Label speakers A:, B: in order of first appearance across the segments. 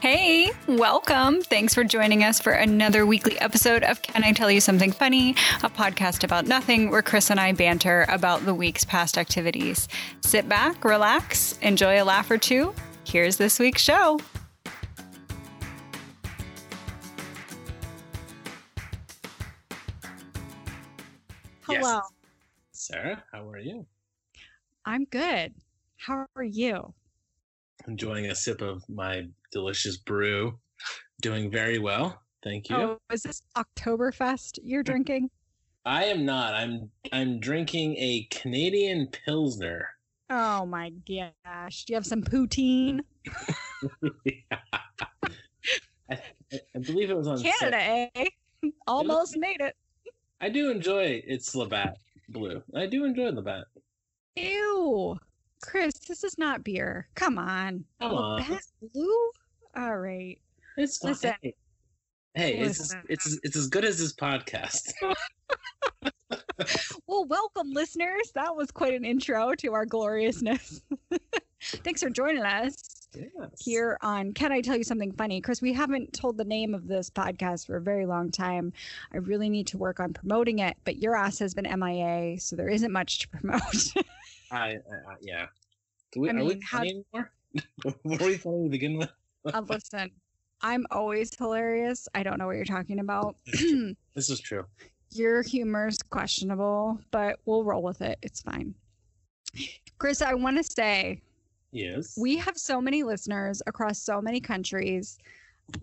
A: Hey, welcome. Thanks for joining us for another weekly episode of Can I Tell You Something Funny, a podcast about nothing where Chris and I banter about the week's past activities. Sit back, relax, enjoy a laugh or two. Here's this week's show.
B: Yes.
C: Hello.
B: Sarah, how are you?
C: I'm good. How are you?
B: Enjoying a sip of my delicious brew. Doing very well. Thank you.
C: Oh, is this Oktoberfest you're drinking?
B: I am not. I'm I'm drinking a Canadian Pilsner.
C: Oh my gosh. Do you have some poutine?
B: I, I believe it was on.
C: Canada, eh? Almost made it.
B: I do enjoy it's Labatt Blue. I do enjoy Labatt.
C: Ew. Chris, this is not beer. Come on.
B: Come on.
C: Labatt Blue? All right.
B: It's fine.
C: Listen.
B: Hey, hey it's it's it's as good as this podcast.
C: Well, welcome, listeners. That was quite an intro to our gloriousness. Thanks for joining us.
B: Yes.
C: here on Can I Tell You Something Funny? Chris, we haven't told the name of this podcast for a very long time. I really need to work on promoting it, but your ass has been MIA, so there isn't much to promote.
B: I, I, I yeah. Do we,
C: I
B: are we
C: mean, how-
B: funny anymore? Were we funny to begin with?
C: Uh, listen, I'm always hilarious. I don't know what you're talking about.
B: This is true.
C: your humor's questionable, but we'll roll with it. It's fine. Chris, I want to say
B: Yes.
C: we have so many listeners across so many countries.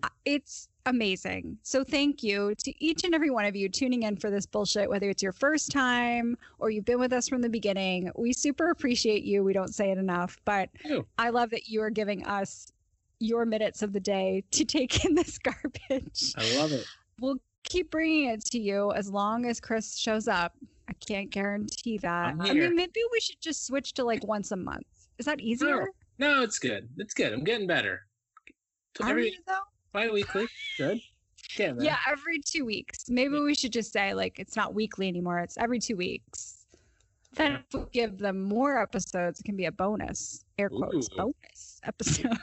C: Uh, It's amazing. So thank you to each and every one of you tuning in for this bullshit, whether it's your first time or you've been with us from the beginning. We super appreciate you. We don't say it enough, but
B: Ew.
C: I love that you are giving us your minutes of the day to take in this garbage.
B: I love it.
C: We'll keep bringing it to you as long as Chris shows up. I can't guarantee that. I mean, maybe we should just switch to like once a month. Is that easier?
B: No, no it's good. It's good. I'm getting better.
C: Are
B: Every
C: you though?
B: bi-weekly. Good. There.
C: Yeah, every two weeks. Maybe we should just say like it's not weekly anymore. It's every two weeks. Then
B: Yeah.
C: if we give them more episodes, it can be a bonus, air quotes,
B: Ooh.
C: bonus episode.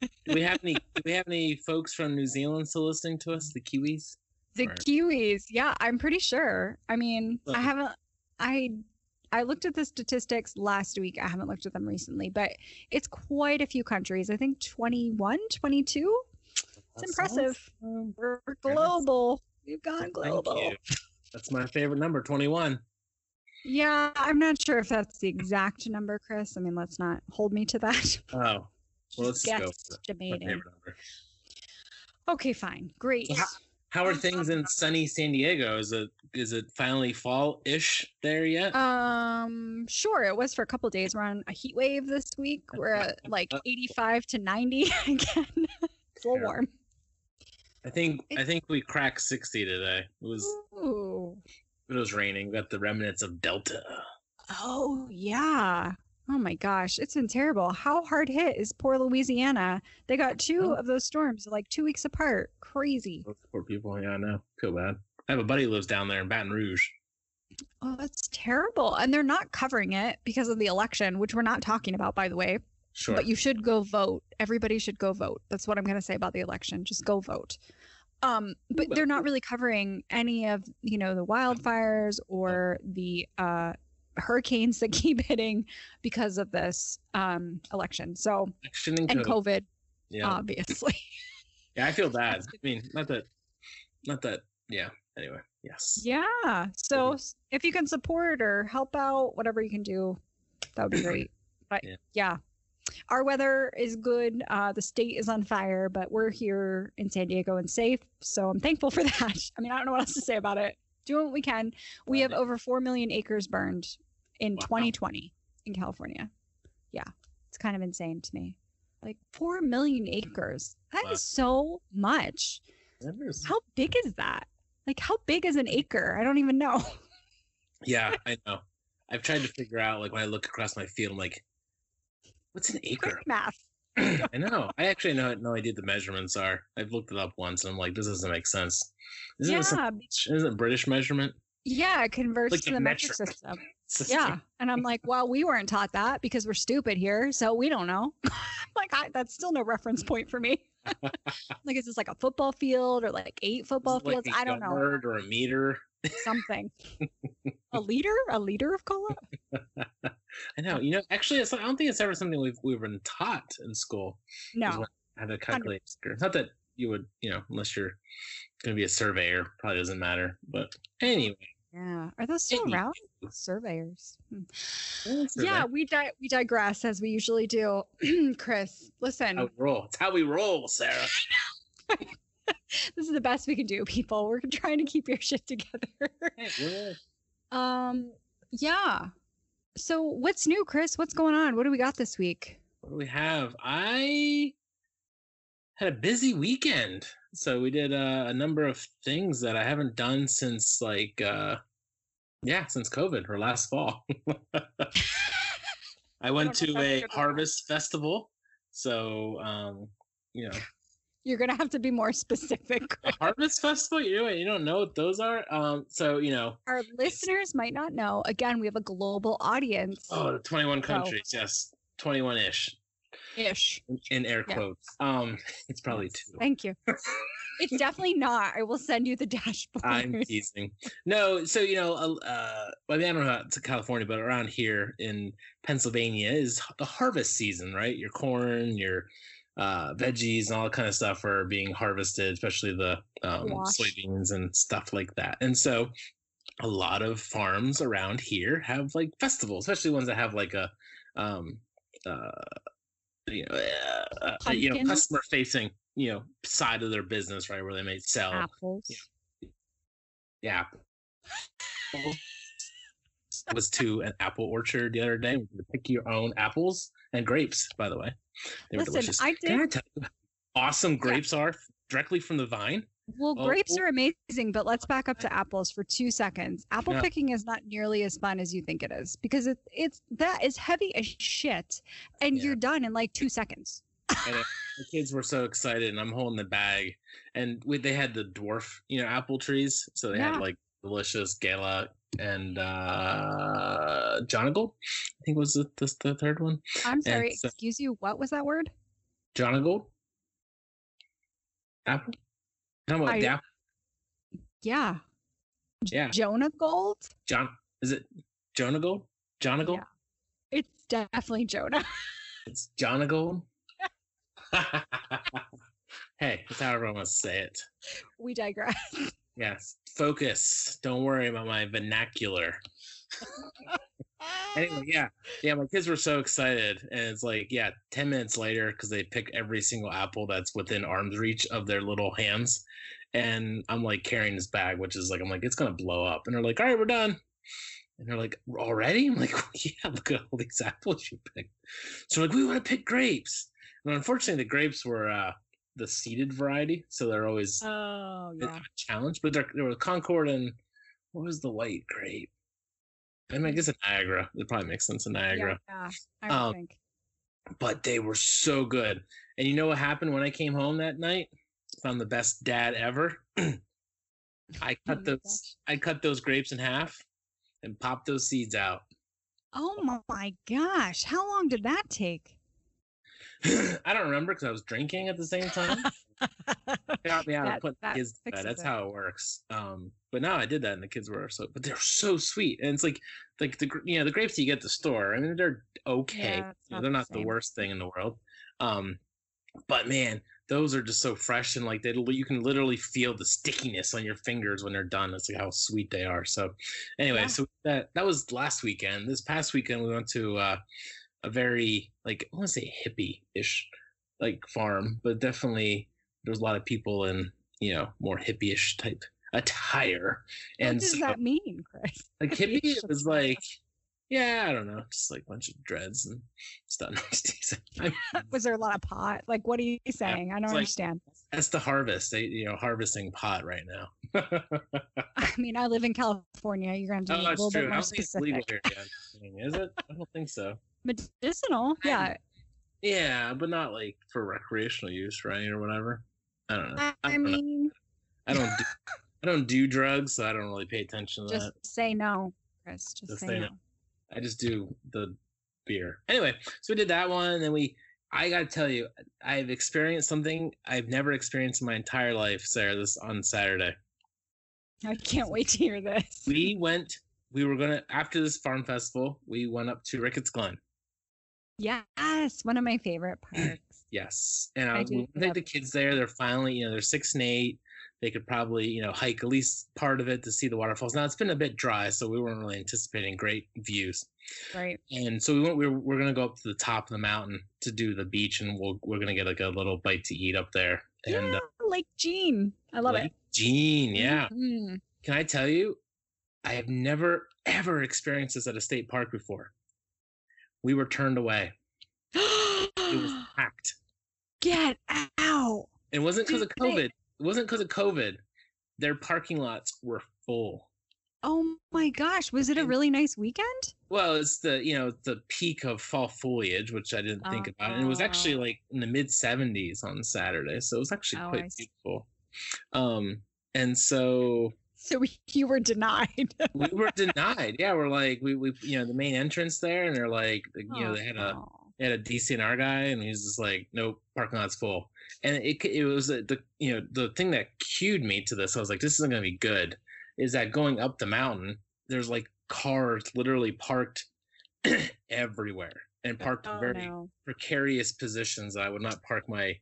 B: Do we have any do we have any folks from New Zealand still listening to us? The Kiwis?
C: the
B: Right.
C: Kiwis, yeah, I'm pretty sure. I mean, I haven't. I I looked at the statistics last week. I haven't looked at them recently, but it's quite a few countries. I think 21, 22. It's impressive.
B: awesome.
C: We're global. We've gone
B: Thank
C: global.
B: you. That's my favorite number, 21.
C: Yeah, I'm not sure if that's the exact number, Chris. I mean, let's not hold me to that.
B: Oh. Well, let's
C: Just
B: go. with it. My
C: guesstimating.
B: favorite number.
C: Okay, fine. Great.
B: So How are things in sunny San Diego? Is it is it finally fall-ish there yet?
C: Um, sure. It was for a couple days. We're on a heat wave this week. We're at like 85 to 90 again. it's a little warm.
B: I think I think we cracked 60 today. It was
C: Ooh.
B: It was raining. We got the remnants of Delta.
C: Oh, yeah. Oh my gosh. It's been terrible. How hard hit is poor Louisiana? They got two
B: Oh.
C: of those storms like two weeks apart. Crazy.
B: Those poor people. Yeah, I know. Feel bad. I have a buddy who lives down there in Baton Rouge.
C: Oh, that's terrible. And they're not covering it because of the election, which we're not talking about, by the way.
B: Sure.
C: But you should go vote. Everybody should go vote. That's what I'm going to say about the election. Just go vote. Um, but they're not really covering any of you know the wildfires or the uh, hurricanes that keep hitting because of this um, election. So
B: Action and
C: and
B: code.
C: COVID,
B: Yeah.
C: obviously.
B: yeah, I feel bad. I mean, not that, not that. Yeah. Anyway, yes.
C: yeah. So if you can support or help out, whatever you can do, that would be great. But
B: Yeah.
C: yeah. Our weather is good. Uh, the state is on fire, but we're here in San Diego and safe. So I'm thankful for that. I mean, I don't know what else to say about it. Doing what we can. We have over 4 million acres burned in
B: Wow.
C: 2020 in California. Yeah. It's kind of insane to me. Like 4 million acres. That is
B: Wow.
C: so much.
B: Is-
C: How big is that? Like, how big is an acre? I don't even know.
B: Yeah, I know. I've tried to figure out like when I look across my field, I'm like, what's an acre?
C: Quick math.
B: I know. I actually know no idea what the measurements are. I've looked it up once, and I'm like, this doesn't make sense. Isn't it some,
C: Yeah,
B: isn't it British measurement?
C: yeah, it converts
B: Like
C: to the metric
B: metric.
C: system.
B: Just-
C: Yeah. And I'm like, well, we weren't taught that because we're stupid here. So we don't know. like, I, that's still no reference point for me. like, is this like a football field or like eight football
B: Is like
C: fields? I don't know.
B: or a meter.
C: Something. a liter? A liter of cola?
B: I know. You know, actually, it's, I don't think it's ever something we've we've been taught in school.
C: No.
B: How to calculate. Not that you would, you know, unless you're going to be a surveyor, probably doesn't matter. But anyway,
C: Yeah. Are those still around? Surveyors. Hmm.
B: yeah,
C: Yeah, we di- we digress as we usually do. Chris, listen,
B: how roll. It's how we roll, Sarah.
C: this is the best we can do, people. We're trying to keep your shit together.
B: Hey,
C: um, yeah. So what's new, Chris? What's going on? What do we got this week?
B: what do we have? I had a busy weekend. So we did uh, a number of things that I haven't done since like uh yeah, since COVID or last fall. I went
C: don't
B: to a harvest festival. So um, you know,
C: You're gonna have to be more specific.
B: harvest festival, you know you don't know what those are? Um, so you know,
C: Our listeners might not know. Again, we have a global audience.
B: oh 21
C: So-
B: countries, yes. 21 ish
C: Ish.
B: in air
C: Yeah.
B: quotes. Um, it's probably two.
C: Thank you. it's definitely not. I will send you the dashboard.
B: I'm teasing. No, so you know, uh, uh, I mean, I don't know how to California, but around here in Pennsylvania is the harvest season, right? Your corn, your uh, veggies, and all that kind of stuff are being harvested, especially the um, soybeans and stuff like that. And so, a lot of farms around here have like festivals, especially ones that have like a, um, uh, you know, uh, uh, you know, customer facing, you know, side of their business, right, where they may sell
C: apples.
B: yeah. I was to an apple orchard the other day. Could pick your own apples and grapes, by the way. They were
C: Listen,
B: delicious.
C: I
B: Can I
C: did-
B: tell you how awesome grapes are directly from the vine?
C: Well,
B: Oh,
C: grapes
B: oh.
C: are amazing, but let's back up to apples for two seconds. Apple
B: Yeah.
C: picking is not nearly as fun as you think it is because it, it's that is heavy as shit, and
B: Yeah.
C: you're done in like two seconds.
B: And uh, it- the kids were so excited, and I'm holding the bag. And we, they had the dwarf, you know, apple trees. So they
C: Yeah.
B: had like delicious gala and uh Jonagold, I think was the, the, the third one.
C: I'm sorry,
B: so-
C: excuse you. What was that word?
B: Jonagold? Apple? Talking about
C: I-? Yeah,
B: Yeah.
C: Jonah Gold.
B: John is it jonah Jonagold? Jonagold?
C: Yeah. It's definitely Jonah.
B: It's Jonagold. hey, that's how everyone wants to say it.
C: we digress.
B: Yes. Focus. Don't worry about my vernacular. Anyway, yeah. Yeah, my kids were so excited. And it's like, yeah, 10 minutes later, because they pick every single apple that's within arm's reach of their little hands. And I'm like carrying this bag, which is like, I'm like, it's going to blow up. And they're like, all right, we're done. And they're like, already? I'm like, yeah, look at all these apples you picked. So like, we want to pick grapes. And unfortunately, the grapes were uh, the seeded variety. So they're always
C: Oh
B: a challenge. But there, there were Concord and what was the white grape? I mean, I guess in Niagara. It probably makes sense in Niagara.
C: Yeah, I
B: Um,
C: think.
B: But they were so good. And you know what happened when I came home that night? Found the best dad ever. I
C: Oh
B: cut
C: my
B: those
C: gosh.
B: I cut those grapes in half and popped those seeds out.
C: Oh my gosh, how long did that take?
B: I don't remember because I was drinking at the same time. got me out
C: That-
B: of putting
C: that
B: kids to bed. That's
C: it.
B: how it works. Um, but now I did that, and the kids were so. But they're so sweet, and it's like, like the you know the grapes you get at the store. I mean, they're okay.
C: Yeah,
B: You know, they're
C: the
B: not the worst thing in the world. Um, but man, those are just so fresh, and like they, you can literally feel the stickiness on your fingers when they're done. That's like how sweet they are. So, anyway,
C: Yeah.
B: so that that was last weekend. This past weekend, we went to uh, a very like I want to say hippie ish like farm, but definitely there was a lot of people in you know more hippie-ish type attire, And what
C: does
B: so
C: that mean, Chris?
B: like hippie was like yeah I don't know just like a bunch of dreads and stuff. I mean,
C: Was there a lot of pot? Like, what are you saying? I don't
B: like-
C: understand.
B: that's the harvest. They you know harvesting pot right now.
C: I mean, I live in California. You're going to have to oh, be
B: oh,
C: a little
B: true.
C: bit
B: I
C: more
B: don't think it's legal
C: specific.
B: here yet. I Is it? I don't think so.
C: Medicinal, yeah.
B: Yeah, but not like for recreational use, right, or whatever. I don't know.
C: I, I
B: don't know.
C: mean,
B: I don't do, I don't do drugs, so I don't really pay attention to
C: just
B: that.
C: say no, Chris. Just
B: Just
C: say
B: say
C: no.
B: no. I just do the beer. Anyway, so we did that one, and then we I gotta tell you, I've experienced something I've never experienced in my entire life, Sarah. This on Saturday.
C: I can't wait to hear this.
B: We went. We were gonna after this farm festival. We went up to Ricketts Glen.
C: Yes, one of my favorite parks.
B: Yes, and
C: I
B: I,
C: do
B: take the kids there. They're finally, you know, they're six and eight. They could probably, you know, hike at least part of it to see the waterfalls. Now it's been a bit dry, so we weren't really anticipating great views.
C: right.
B: And so we went. We were, we're gonna go up to the top of the mountain to do the beach, and we'll we're gonna get like a little bite to eat up there. And
C: yeah,
B: uh,
C: Lake Jean. I love it.
B: Lake Jean,
C: it.
B: yeah.
C: Mhm.
B: Can I tell you, I have never ever experienced this at a state park before. We were turned away. It was packed.
C: Get out.
B: It wasn't because of COVID. It wasn't because of COVID. Their parking lots were full.
C: Oh my gosh. Was it a really nice weekend?
B: Well, it's the you know the peak of fall foliage, which I didn't think about, and it was actually
C: Oh.
B: like in the mid 70s on Saturday, so it was actually
C: Oh, I
B: quite
C: see.
B: beautiful. Um, and so
C: So you were denied.
B: we were denied. Yeah, we're like we we you know the main entrance there, and they're like you know they had a
C: Oh.
B: they had a DCNR guy, and he's just like, nope, parking lot's full. And it it was the the- you know the thing that cued me to this. I was like, this isn't gonna be good. Is that going up the mountain? There's like cars literally parked everywhere and parked in
C: Oh,
B: very
C: no.
B: precarious positions. I would not park my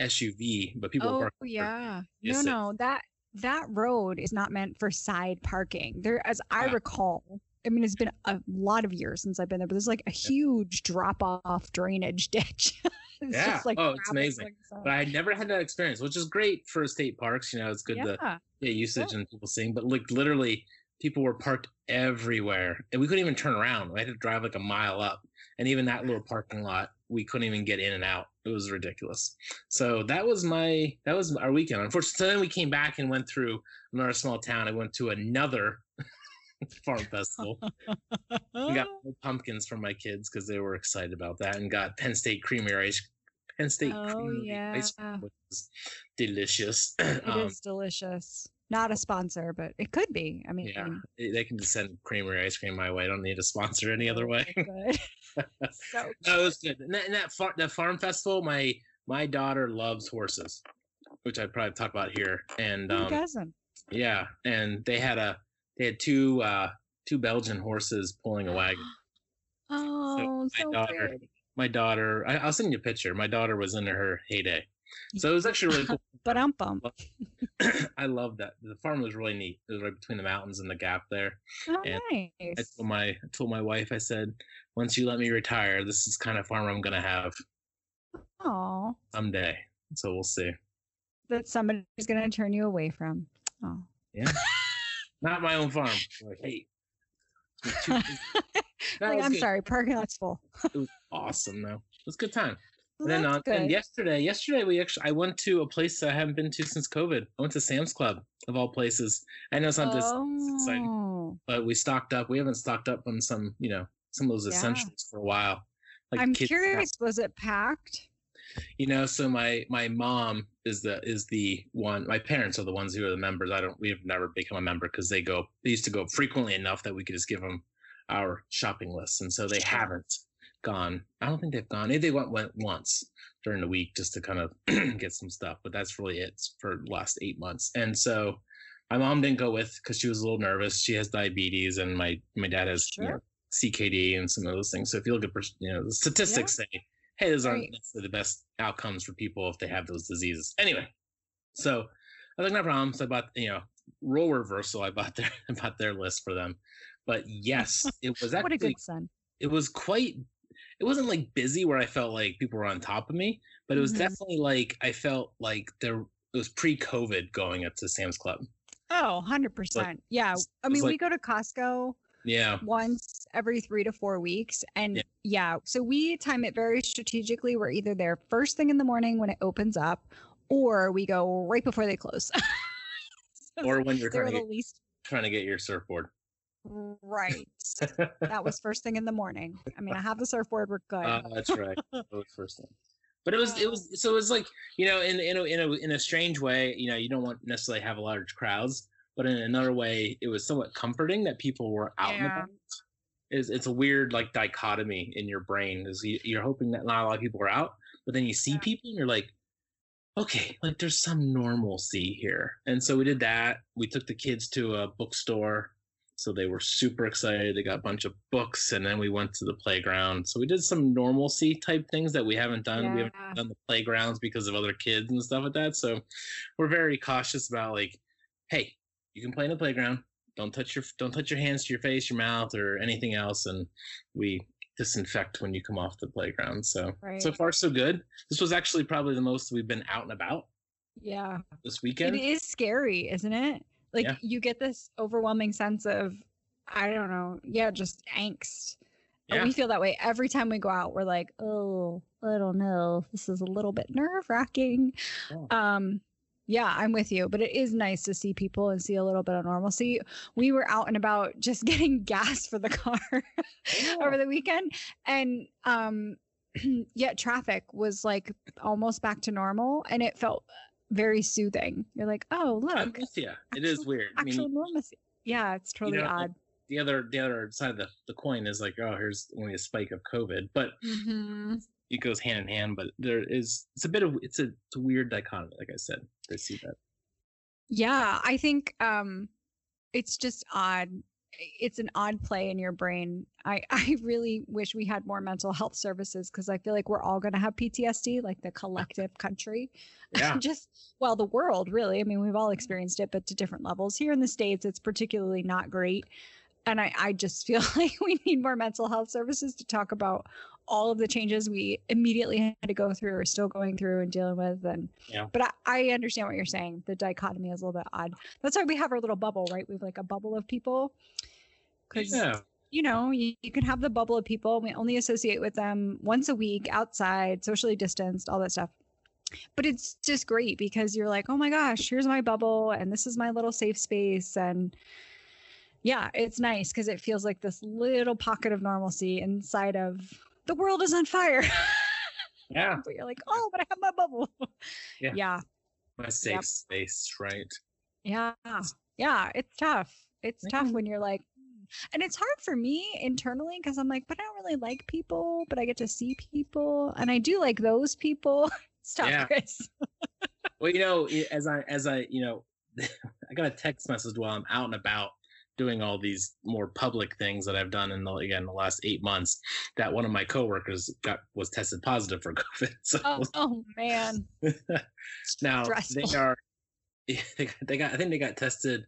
B: SUV, but people
C: Oh
B: park.
C: yeah. No, no. That that road is not meant for side parking. There as I
B: Ah.
C: recall, I mean it's been a lot of years since I've been there, but there's like a huge drop off drainage ditch. it's
B: Yeah.
C: just like
B: Oh, it's amazing. But I never had that experience, which is great for state parks. You know, it's good to
C: yeah.
B: yeah, usage and people seeing, but like literally people were parked everywhere and we couldn't even turn around. We had to drive like a mile up. And even that little parking lot, we couldn't even get in and out. It was ridiculous. So that was my that was our weekend. Unfortunately, so then we came back and went through another small town. I went to another farm festival. We got pumpkins for my kids because they were excited about that and got Penn State creamery ice Penn State
C: Oh,
B: creamery ice
C: yeah.
B: cream, which is delicious.
C: It
B: Um,
C: is delicious. Not a sponsor, but it could be. I mean,
B: Yeah, they they can just send creamery ice cream my way. I don't need a sponsor any other way.
C: good. so
B: no, it was good. And that, and that, far, that farm festival, my my daughter loves horses, which I probably talk about here. And
C: who
B: um,
C: doesn't?
B: yeah, and they had a they had two uh two Belgian horses pulling a wagon.
C: Oh,
B: my
C: so
B: daughter-
C: pretty.
B: My daughter, I, I'll send you a picture. My daughter was in her heyday, so it was actually really cool.
C: But bum.
B: I love that. The farm was really neat. It was right between the mountains and the gap there.
C: Oh,
B: and I
C: nice.
B: told my I told my wife, I said, once you let me retire, this is kind of farm I'm gonna have
C: Oh,
B: someday. So we'll see.
C: that somebody's gonna turn you away from. Oh.
B: Yeah. Not my own farm. Like, hey. it's too- that
C: like, I'm
B: good.
C: sorry, parking lot's full.
B: It was awesome though. It was a good time.
C: Well,
B: and then on, uh,
C: and
B: yesterday, yesterday we actually I went to a place I haven't been to since COVID. I went to Sam's Club of all places. I know it's not this exciting,
C: Oh,
B: but we stocked up. We haven't stocked up on some, you know, some of those
C: Yeah.
B: essentials for a while. Like
C: I'm curious. Was it packed?
B: you know so my my mom is the is the one my parents are the ones who are the members i don't we've never become a member because they go they used to go frequently enough that we could just give them our shopping list and so they haven't gone i don't think they've gone maybe they went went once during the week just to kind of get some stuff but that's really it for the last eight months and so my mom didn't go with because she was a little nervous she has diabetes and my my dad has you know, ckd and some of those things so if you look at you know the statistics say hey, those aren't
C: Right.
B: necessarily the best outcomes for people if they have those diseases. Anyway, so I was like, no problem. So I bought, you know, role reversal. I bought their I bought their list for them. But yes, it was
C: What a
B: actually
C: good son.
B: it was quite it wasn't like busy where I felt like people were on top of me, but it was
C: Mhm.
B: definitely like I felt like there it was pre-COVID going up to Sam's Club.
C: Oh, 100%. Yeah. I mean, we go to Costco
B: Yeah.
C: once every three to four weeks. And
B: Yeah.
C: yeah. so we time it very strategically. We're either there first thing in the morning when it opens up, or we go right before they close.
B: Or when you're trying to get,
C: least
B: trying to get your surfboard.
C: Right. that was first thing in the morning. I mean, I have the surfboard. We're good.
B: Uh, that's right. That was first thing. But it was it was so it was like you know in in a, in a in a strange way you know you don't want necessarily have a large crowds but in another way it was somewhat comforting that people were out and about is it's a weird like dichotomy in your brain. Is you, you're hoping that not a lot of people are out, but then you see
C: Yeah.
B: people and you're like, okay, like there's some normalcy here. And so we did that. We took the kids to a bookstore. So they were super excited. They got a bunch of books, and then we went to the playground. So we did some normalcy type things that we haven't done. We haven't done the playgrounds because of other kids and stuff like that. So we're very cautious about like, hey, you can play in the playground. Don't touch your don't touch your hands to your face, your mouth, or anything else. And we disinfect when you come off the playground. So so far so good. This was actually probably the most we've been out and about
C: Yeah.
B: this weekend.
C: It is scary, isn't it? Like
B: Yeah.
C: you get this overwhelming sense of I don't know, yeah, just angst. And
B: Yeah.
C: We feel that way every time we go out. We're like, oh, I don't know. This is a little bit nerve wracking.
B: Yeah.
C: Um, yeah, I'm with you, but it is nice to see people and see a little bit of normalcy. We were out and about just getting gas for the car over the weekend, and um, yet traffic was like almost back to normal, and it felt very soothing. You're like, oh, look,
B: you. It is
C: actual-
B: weird. I
C: actual
B: mean,
C: normalcy. Yeah, it's totally
B: know,
C: odd.
B: the other the other side of the, the coin is like, oh, here's only a spike of COVID, but
C: hmm
B: it goes hand in hand. But there is it's a bit of it's a, it's a weird dichotomy, like I said. I see that.
C: Yeah, I think um it's just odd. It's an odd play in your brain. I I really wish we had more mental health services because I feel like we're all going to have PTSD, like the collective country.
B: Yeah.
C: just well, the world really. I mean, we've all mm-hmm. experienced it, but to different levels. Here in the states, it's particularly not great. And I, I just feel like we need more mental health services to talk about all of the changes we immediately had to go through or still going through and dealing with. And
B: Yeah.
C: but I, I understand what you're saying. The dichotomy is a little bit odd. That's why we have our little bubble, right? We have like a bubble of people. Because
B: Yeah.
C: you know, you, you can have the bubble of people. We only associate with them once a week outside, socially distanced, all that stuff. But it's just great because you're like, oh my gosh, here's my bubble, and this is my little safe space. And yeah, it's nice because it feels like this little pocket of normalcy inside of the world is on fire.
B: Yeah.
C: but you're like, oh, but I have my bubble.
B: Yeah.
C: Yeah.
B: My safe space, right?
C: Yeah. Yeah. It's tough. It's tough when you're like, and it's hard for me internally because I'm like, but I don't really like people, but I get to see people. And I do like those people. Stop,
B: Yeah.
C: Chris.
B: Well, you know, as I as I you know, I got a text message while I'm out and about doing all these more public things that I've done in the again the last eight months. That one of my coworkers got was tested positive for COVID. So
C: Oh, oh man.
B: now
C: stressful.
B: they are they got- I think they got tested.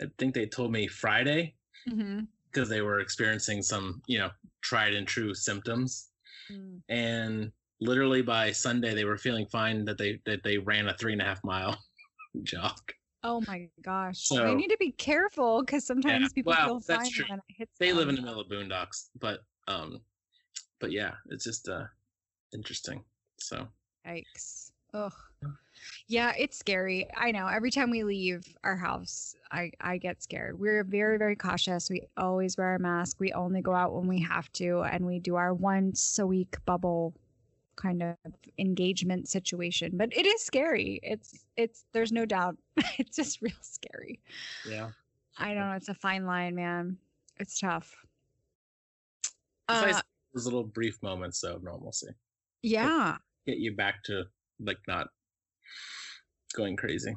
B: I think they told me Friday
C: mm-hmm.
B: because they were experiencing some you know tried and true symptoms mm. and literally by Sunday they were feeling fine that they that they ran a three and a half mile jog.
C: Oh my gosh.
B: So-
C: we need to be careful because sometimes people
B: well,
C: feel
B: that's
C: fine
B: true.
C: when it hits
B: They live in the middle of boondocks, but um, but yeah, it's just uh interesting. So
C: Yikes. Ugh. Yeah, it's scary. I know. Every time we leave our house, I I get scared. We're very very cautious. We always wear a mask. We only go out when we have to, and we do our once a week bubble kind of engagement situation. But it is scary. It's it's there's no doubt. it's just real scary.
B: yeah,
C: I don't know. It's a fine line, man. It's tough.
B: it's
C: Uh,
B: those little brief moments of normalcy
C: yeah.
B: get you back to like not going crazy.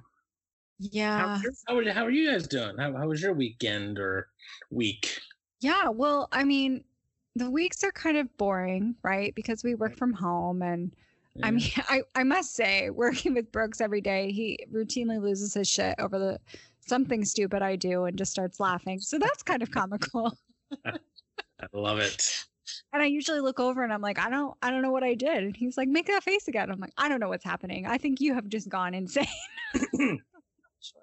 C: Yeah.
B: How, how, are, how are you guys doing? How, how was your weekend or week?
C: Yeah, well, I mean, the weeks are kind of boring, right? Because we work from home and I mean, I, I must say, working with Brooks every day, he routinely loses his shit over the something stupid I do and just starts laughing. So that's kind of comical.
B: I love it.
C: And I usually look over and I'm like, I don't I don't know what I did. And he's like, make that face again. I'm like, I don't know what's happening. I think you have just gone insane.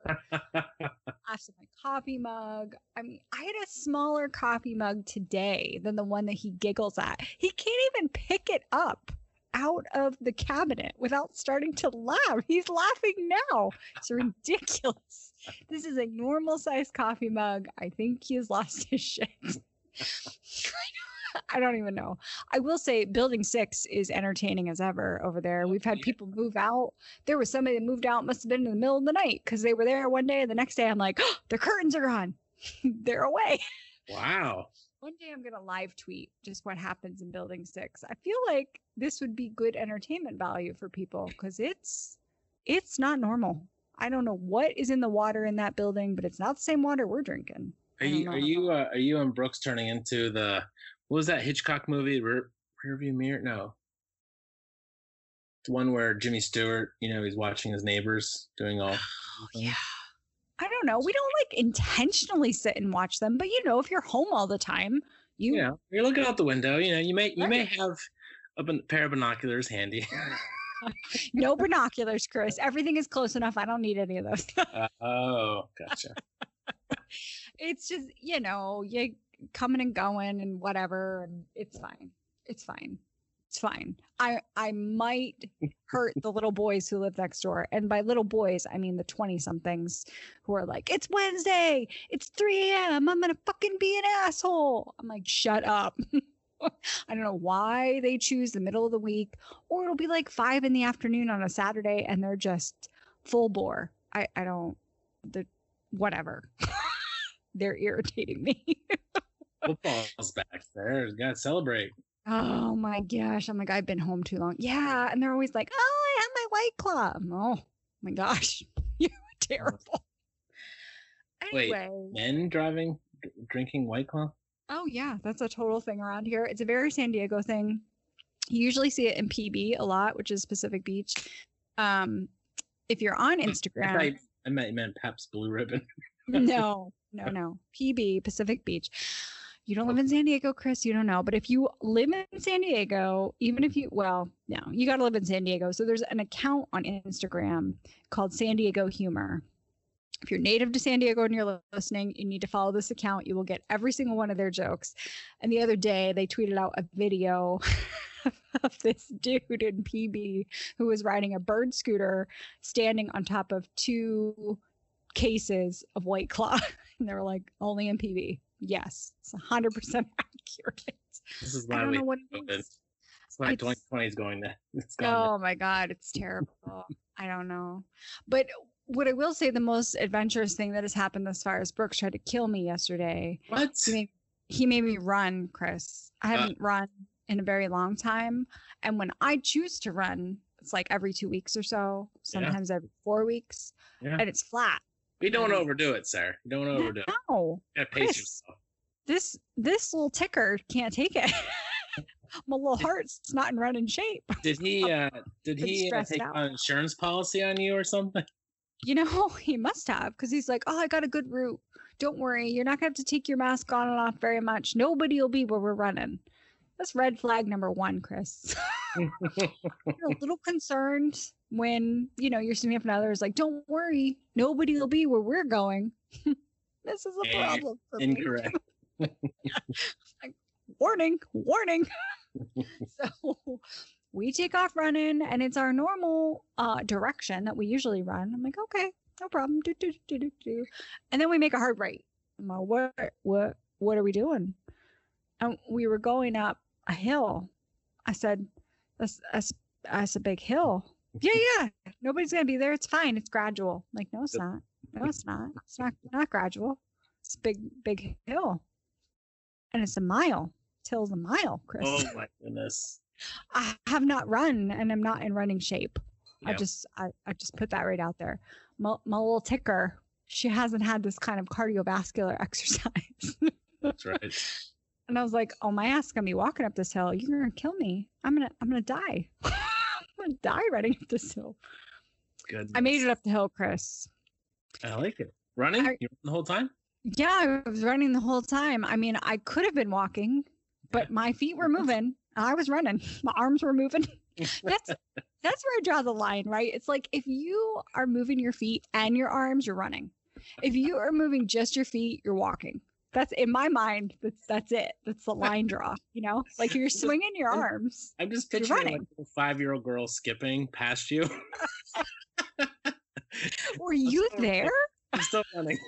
C: Laughs at my coffee mug. I mean, I had a smaller coffee mug today than the one that he giggles at. He can't even pick it up out of the cabinet without starting to laugh. He's laughing now. It's ridiculous. This is a normal sized coffee mug. I think he has lost his shit. I don't even know. I will say building six is entertaining as ever over there. We've had people move out. There was somebody that moved out, must have been in the middle of the night because they were there one day and the next day I'm like, oh, the curtains are gone. They're away.
B: wow.
C: One day I'm gonna live tweet just what happens in Building Six. I feel like this would be good entertainment value for people because it's it's not normal. I don't know what is in the water in that building, but it's not the same water we're drinking.
B: Are you are you uh, are you and Brooks turning into the what was that Hitchcock movie? Rear, Rearview Mirror? No, the one where Jimmy Stewart, you know, he's watching his neighbors doing all.
C: Oh, yeah. I don't know. We don't like intentionally sit and watch them, but you know, if you're home all the time, you
B: yeah, you're looking out the window. You know, you may you right. may have a pair of binoculars handy.
C: no binoculars, Chris. Everything is close enough. I don't need any of those.
B: uh, oh, gotcha.
C: it's just you know you coming and going and whatever, and it's fine. It's fine it's fine. I I might hurt the little boys who live next door. And by little boys, I mean the 20 somethings who are like, it's Wednesday, it's 3 a.m. I'm gonna fucking be an asshole. I'm like, shut up. I don't know why they choose the middle of the week, or it'll be like five in the afternoon on a Saturday and they're just full bore. I, I don't the whatever. they're irritating me.
B: Football's back there. gotta celebrate.
C: Oh my gosh. I'm like, I've been home too long. Yeah. And they're always like, oh, I have my white claw. Oh my gosh. You're terrible.
B: Anyway. Wait, men driving, drinking white claw?
C: Oh, yeah. That's a total thing around here. It's a very San Diego thing. You usually see it in PB a lot, which is Pacific Beach. Um, if you're on Instagram,
B: I, I meant you meant Pabst Blue Ribbon.
C: no, no, no. PB Pacific Beach you don't live in San Diego, Chris, you don't know. But if you live in San Diego, even if you, well, no, you got to live in San Diego. So there's an account on Instagram called San Diego Humor. If you're native to San Diego and you're listening, you need to follow this account. You will get every single one of their jokes. And the other day, they tweeted out a video of this dude in PB who was riding a bird scooter standing on top of two cases of White Claw. And they were like, only in PB. Yes, it's 100% accurate.
B: This is I don't know what That's why 2020 is going to.
C: oh my God, it's terrible. I don't know. But what I will say, the most adventurous thing that has happened thus far is Brooks tried to kill me yesterday.
B: What?
C: He made, he made me run, Chris. I uh. haven't uh, run in a very long time. And when I choose to run, it's like every two weeks or so, sometimes yeah. every four weeks, yeah. and it's flat.
B: We don't overdo it, sir. Don't overdo it.
C: No.
B: You pace yourself.
C: This this little ticker can't take it. My little heart's not in running shape.
B: Did he uh did he uh, take an insurance policy on you or something?
C: You know, he must have because he's like, Oh, I got a good route. Don't worry, you're not gonna have to take your mask on and off very much. Nobody will be where we're running. That's red flag number one, Chris. you're a little concerned when you know your significant other is like, "Don't worry, nobody will be where we're going." this is a problem for
B: Incorrect.
C: me. like, warning, warning. so we take off running, and it's our normal uh, direction that we usually run. I'm like, okay, no problem. Do, do, do, do, do. And then we make a hard right. I'm like, what, what, what are we doing? And we were going up a hill. I said, that's, that's, that's a big hill yeah, yeah. Nobody's gonna be there. It's fine. It's gradual. I'm like, no, it's not. No, it's not. It's not not gradual. It's big, big hill. And it's a mile. This hill's a mile, Chris.
B: Oh my goodness.
C: I have not run and I'm not in running shape. Yep. I just I, I just put that right out there. My, my little ticker, she hasn't had this kind of cardiovascular exercise.
B: That's right.
C: And I was like, oh my ass gonna be walking up this hill. You're gonna kill me. I'm gonna I'm gonna die. Gonna die running up this hill.
B: Good.
C: I made it up the hill, Chris.
B: I like it. Running I, the whole time?
C: Yeah, I was running the whole time. I mean, I could have been walking, but my feet were moving. I was running. My arms were moving. that's that's where I draw the line, right? It's like if you are moving your feet and your arms, you're running. If you are moving just your feet, you're walking that's in my mind that's that's it. That's the line draw you know? Like you're swinging your arms
B: i'm just picturing like a five-year-old girl skipping past you.
C: Were you there?
B: I'm still running.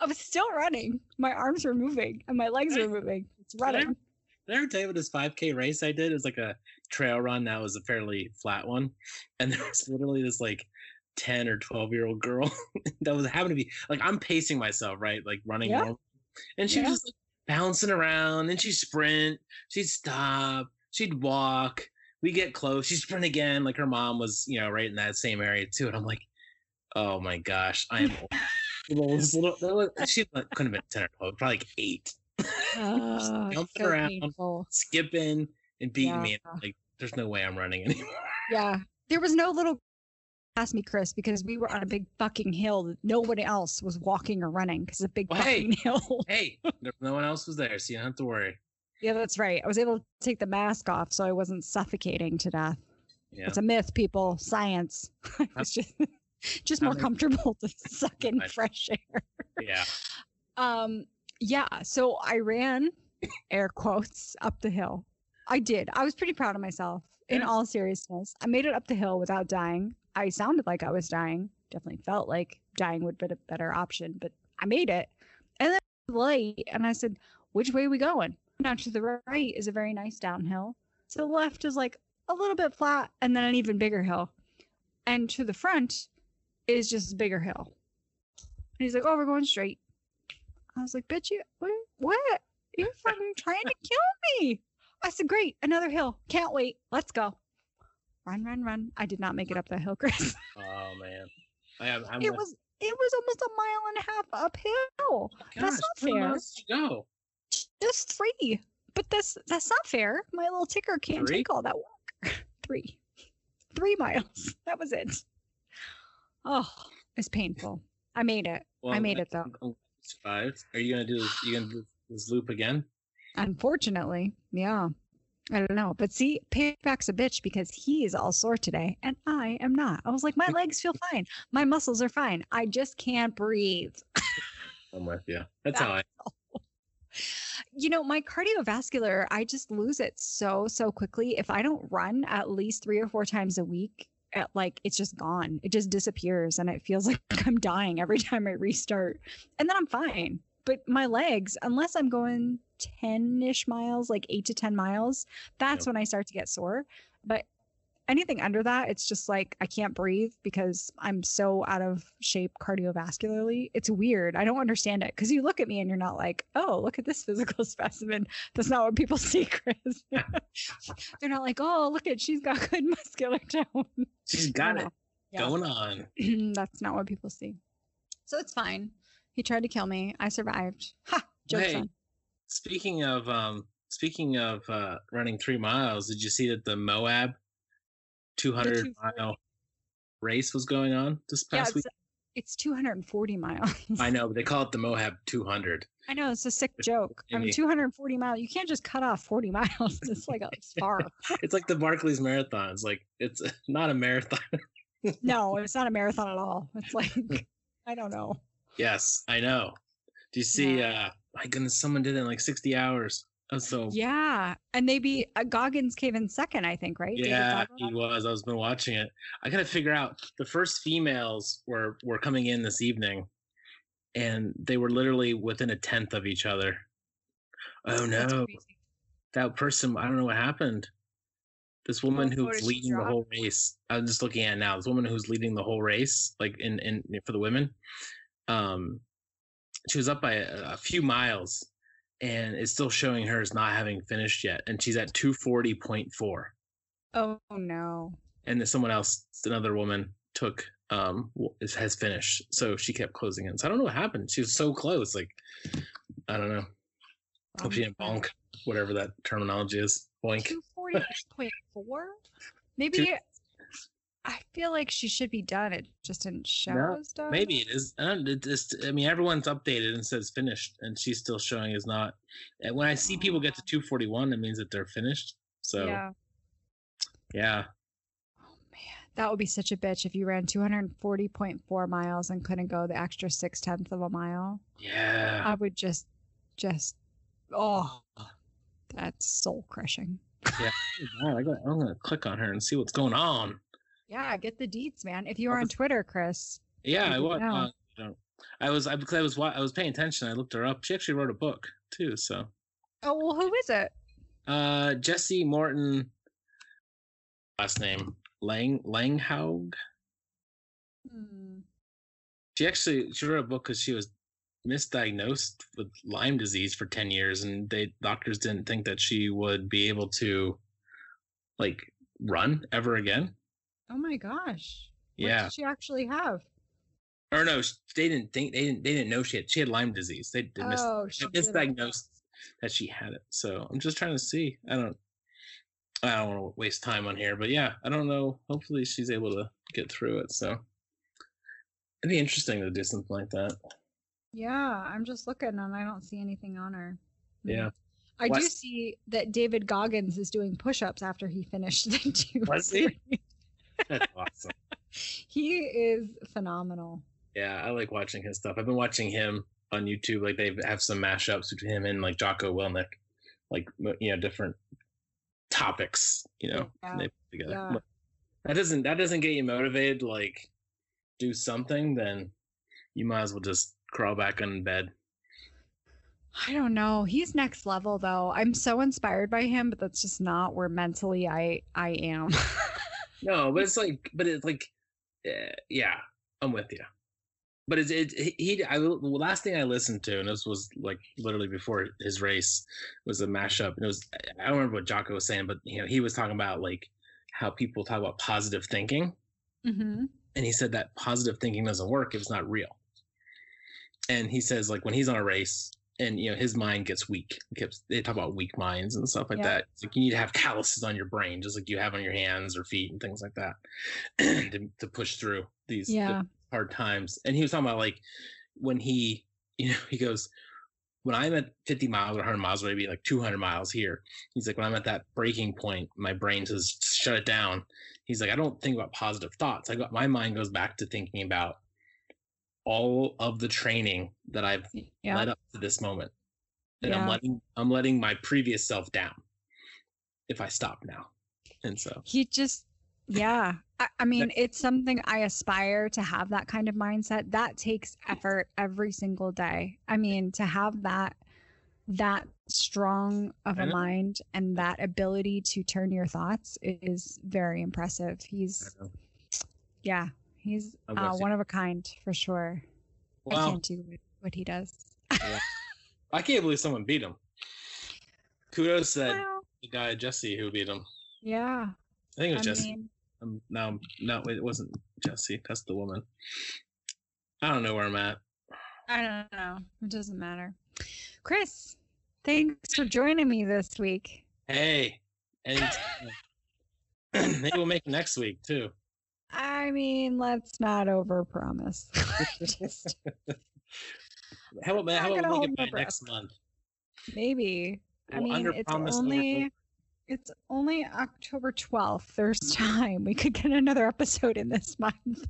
C: I was still running. My arms were moving and my legs were moving. It's running did I,
B: did I ever tell you about this 5k race i did? It was like a trail run that was a fairly flat one. And there was literally this like 10 or 12 year old girl that was happened to be like I'm pacing myself, right? Like running
C: yeah.
B: and she
C: Yeah.
B: was just like, bouncing around. And she'd sprint, she'd stop, she'd walk. We get close, she'd sprint again. Like her mom was, you know, right in that same area too. And I'm like, oh my gosh, I am. old." This little, she like, couldn't have been ten or twelve, probably like eight.
C: Oh,
B: jumping
C: so
B: around.
C: painful.
B: skipping and beating me. And
C: Yeah.
B: I'm like, there's no way I'm running anymore.
C: Yeah. There was no little past me, Chris, because we were on a big fucking hill that nobody else was walking or running because a big
B: Well, hey.
C: fucking hill.
B: hey, no one else was there, so you don't have to worry.
C: yeah, that's right. I was able to take the mask off so I wasn't suffocating to death.
B: Yeah.
C: It's a myth, people. Science. it's just just more comfortable to suck in fresh air.
B: yeah.
C: Um, yeah, so I ran air quotes up the hill. I did. I was pretty proud of myself. In
B: Yeah.
C: all seriousness, I made it up the hill without dying. I sounded like I was dying. Definitely felt like dying would be a better option, but I made it. And then it late, and I said, "Which way we going?" Now to the right is a very nice downhill. To the left is like a little bit flat, and then an even bigger hill. And to the front is just a bigger hill. And he's like, "Oh, we're going straight." I was like, "Bitch, you what? What? You're fucking trying to kill me!" I said, "Great, another hill. Can't wait. Let's go." Run, run, run! I did not make it up that hill, Chris.
B: Oh man. I am.
C: It
B: with-
C: was it was almost a mile and a half uphill. Oh that's
B: Gosh,
C: not
B: how many
C: fair.
B: miles did you go?
C: Just three, but that's that's not fair. My little ticker can't
B: Three?
C: take all that work. three, three miles. That was it. Oh, it's painful. I made it. I made it, though.
B: I'm glad you Survived. Are you gonna do this? You gonna do this loop again?
C: Unfortunately, yeah. I don't know. But see, Payback's a bitch because he is all sore today and I am not. I was like, my legs feel fine. My muscles are fine. I just can't breathe.
B: I'm with you. That's how I.
C: You know, my cardiovascular, I just lose it so, so quickly. If I don't run at least three or four times a week, at like it's just gone. It just disappears and it feels like I'm dying every time I restart. And then I'm fine. But my legs, unless I'm going 10 ish miles, like eight to 10 miles, that's
B: Yep.
C: when I start to get sore. But anything under that, it's just like I can't breathe because I'm so out of shape cardiovascularly. It's weird. I don't understand it because you look at me and you're not like, oh, look at this physical specimen. That's not what people see, Chris. They're not like, oh, look at she's got good muscular tone.
B: She's got it.
C: Yeah.
B: going on.
C: That's not what people see. So it's fine. He tried to kill me. I survived. Ha! Joke's
B: Hey,
C: on.
B: Speaking of um, speaking of uh, running three miles, did you see that the Moab 200
C: 240.
B: mile race was going on this
C: Yeah,
B: past week?
C: it's, it's 240 miles.
B: I know, but they call it the Moab 200.
C: I know it's a sick joke. I mean, 240 miles. You can't just cut off 40 miles. It's like a far.
B: It's like the Barkley's Marathon. It's like it's not a marathon.
C: no, it's not a marathon at all. It's like I don't know.
B: yes, I know. Do you see? uh My goodness, someone did it in like 60 hours. So
C: Yeah, and they beat uh, Goggins came in second, I think, right?
B: Yeah, he was. I was been watching it. I gotta figure out the first females were were coming in this evening, and they were literally within a tenth of each other. Oh no, that person! I don't know what happened. This woman
C: What
B: who
C: photo
B: was
C: she
B: leading the whole race. I'm just looking at now. This woman who's leading the whole race, like in in for the women. Um, she was up by a, a few miles, and it's still showing her as not having finished yet, and she's at 240.4
C: oh no.
B: and then someone else, another woman, took um has finished. So she kept closing in. So I don't know what happened. She was so close. Like I don't know. Hope she didn't bonk, whatever that terminology is. Boink.
C: Two forty point four. Maybe I feel like she should be done. It just didn't show
B: No,
C: done.
B: Maybe it is. I don't. It just. I mean, everyone's updated and says finished, and she's still showing is not. And when I see people get to 241, it means that they're finished. So yeah,
C: Yeah. Oh man, that would be such a bitch if you ran two hundred forty point four miles and couldn't go the extra six tenths of a mile.
B: yeah.
C: I would just, just, oh, that's soul crushing.
B: yeah. God, I got, I'm gonna click on her and see what's going on.
C: Yeah, get the deets, man. If you were
B: I'll
C: on Twitter, Chris.
B: Yeah, I was. Uh, you know, I was. I because I was. I was paying attention. I looked her up. She actually wrote a book too. So,
C: Oh well, who is it?
B: uh, Jesse Morton. Last name Lang Langhaug.
C: Hmm.
B: She actually she wrote a book because she was misdiagnosed with Lyme disease for 10 years and they doctors didn't think that she would be able to like run ever again.
C: Oh my gosh. What
B: Yeah.
C: did she actually have?
B: Or no, they didn't think they didn't they didn't know she had she had Lyme disease. They, they mis-
C: Oh,
B: they
C: she did have
B: misdiagnosed that she had it. So I'm just trying to see. I don't I don't want to waste time on here, but yeah, I don't know. Hopefully she's able to get through it. So it'd be interesting to do something like that.
C: Yeah, I'm just looking and I don't see anything on her. Hmm.
B: Yeah.
C: I do see that David Goggins is doing push-ups after he finished the two.
B: Was he? That's awesome.
C: He is phenomenal.
B: Yeah, I like watching his stuff. I've been watching him on YouTube. Like they have some mashups between him and like Jocko Willink, like you know different topics. You know,
C: Yeah,
B: they put together.
C: yeah.
B: That doesn't that doesn't get you motivated. to, Like do something, then you might as well just crawl back in bed.
C: I don't know. He's next level though. I'm so inspired by him, but that's just not where mentally I I am.
B: No, but it's like, but it's like, uh, yeah, I'm with you. But it's it he- he. I the last thing I listened to, and this was like literally before his race, was a mashup, and it was I don't remember what Jocko was saying, but you know he was talking about like how people talk about positive thinking,
C: mm-hmm.
B: and he said that positive thinking doesn't work if it's not real. And he says like when he's on a race and you know his mind gets weak, they talk about weak minds and stuff like
C: Yeah.
B: that. It's like you need to have calluses on your brain, just like you have on your hands or feet and things like that, to, to push through these
C: Yeah.
B: hard times. And he was talking about like when he, you know, he goes, when I'm at 50 miles or 100 miles, or maybe like 200 miles here, he's like, when I'm at that breaking point, my brain says, shut it down. He's like, I don't think about positive thoughts. I got my mind goes back to thinking about all of the training that I've
C: Yeah.
B: led up to this moment. And I'm letting I'm letting my previous self down if I stop now. And so
C: He just yeah. I, I mean, it's something I aspire to have that kind of mindset. That takes effort every single day. I mean, to have that that strong of a mind and that ability to turn your thoughts is very impressive. He's yeah, he's uh, one of a kind for sure. I can't do what, he does.
B: I can't believe someone beat him. Kudos to that
C: Well,
B: guy Jesse who beat him.
C: yeah,
B: I think it
C: I
B: was Jesse.
C: mean,
B: Um, no, no, it wasn't Jesse. That's the woman. I don't know where I'm at.
C: I don't know. It doesn't matter. Chris, thanks for joining me this week.
B: Hey, and maybe we'll make next week too.
C: I mean, let's not overpromise. Just
B: How about how about we it by next month?
C: maybe. I
B: We'll
C: mean, it's only it's only October 12th. There's mm. time. We could get another episode in this month.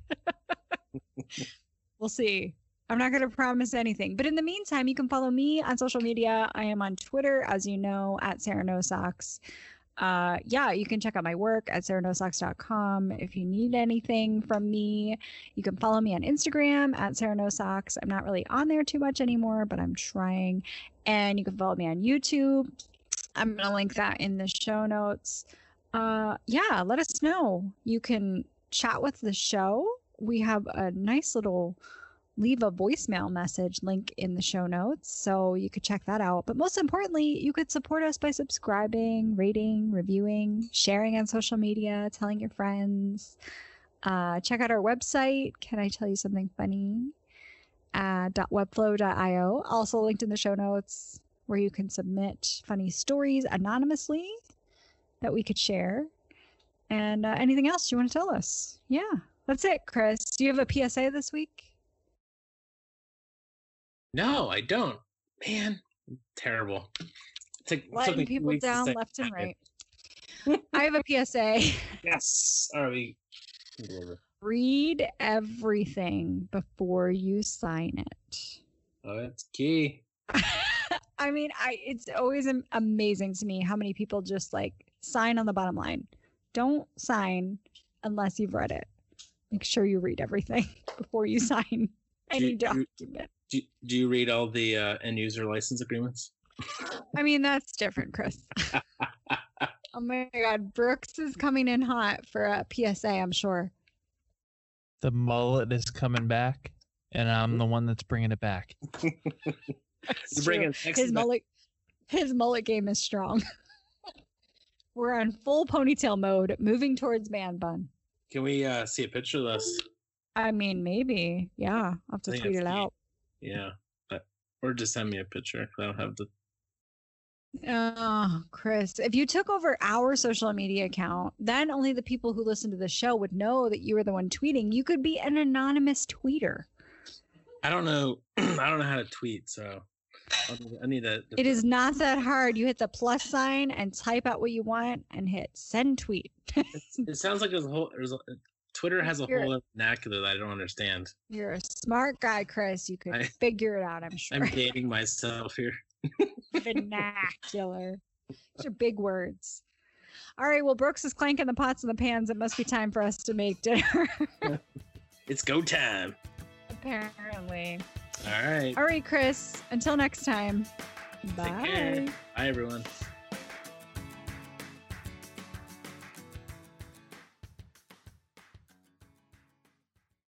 C: we'll see. I'm not going to promise anything. But in the meantime, you can follow me on social media. I am on Twitter, as you know, at Sarah No Socks. Uh, yeah, you can check out my work at sarahnosocks.com. If you need anything from me, you can follow me on Instagram at Sarah I'm not really on there too much anymore, but I'm trying. And you can follow me on YouTube. I'm going to link that in the show notes. Uh, yeah, let us know. You can chat with the show. We have a nice little leave a voicemail message link in the show notes so you could check that out. But most importantly you could support us by subscribing rating reviewing sharing on social media telling your friends. Uh, check out our website. Can i tell you something funny? Uh, .webflow.io also linked in the show notes where you can submit funny stories anonymously that we could share. And uh, anything else you want to tell us? Yeah that's it chris. Do you have a psa this week
B: No, I don't. Man, terrible. It took- took
C: letting
B: two
C: people down left and right. I have a PSA.
B: Yes. All right, we can go over.
C: Read everything before you sign it.
B: Oh, that's key.
C: I mean, I it's always amazing to me how many people just like sign on the bottom line. Don't sign unless you've read it. Make sure you read everything before you sign any
B: Do
C: document.
B: Do, do you read all the uh, end user license agreements?
C: I mean, that's different, Chris. oh my God, Brooks is coming in hot for a PSA. I'm sure.
D: The mullet is coming back. and I'm the one that's bringing it back.
C: It's
B: You're bringing
C: true.
B: Texas
C: his
B: back-
C: mullet his mullet game is strong. We're on full ponytail mode, moving towards man bun.
B: Can we uh, see a picture of this?
C: I mean, maybe. Yeah. I'll have to tweet it
B: seen-
C: out.
B: Yeah. But, or just send me a picture. I don't have the.
C: Oh, Chris, if you took over our social media account, then only the people who listen to the show would know that you were the one tweeting. You could be an anonymous tweeter.
B: I don't know. I don't know how to tweet, so I need- to.
C: It is not that hard. You hit the plus sign and type out what you want and hit send tweet.
B: It's- It sounds like there's a whole. There's a, Twitter has a
C: You're-
B: whole other vernacular that I don't understand.
C: You're a smart guy, Chris. You could
B: I-
C: figure it out, I'm sure.
B: I'm dating myself here.
C: Vernacular. Those are big words. All right. Well, Brooks is clanking the pots and the pans. It must be time for us to make dinner.
B: It's go time.
C: Apparently.
B: All right.
C: All right, Chris. Until next time. Bye.
B: Bye, everyone.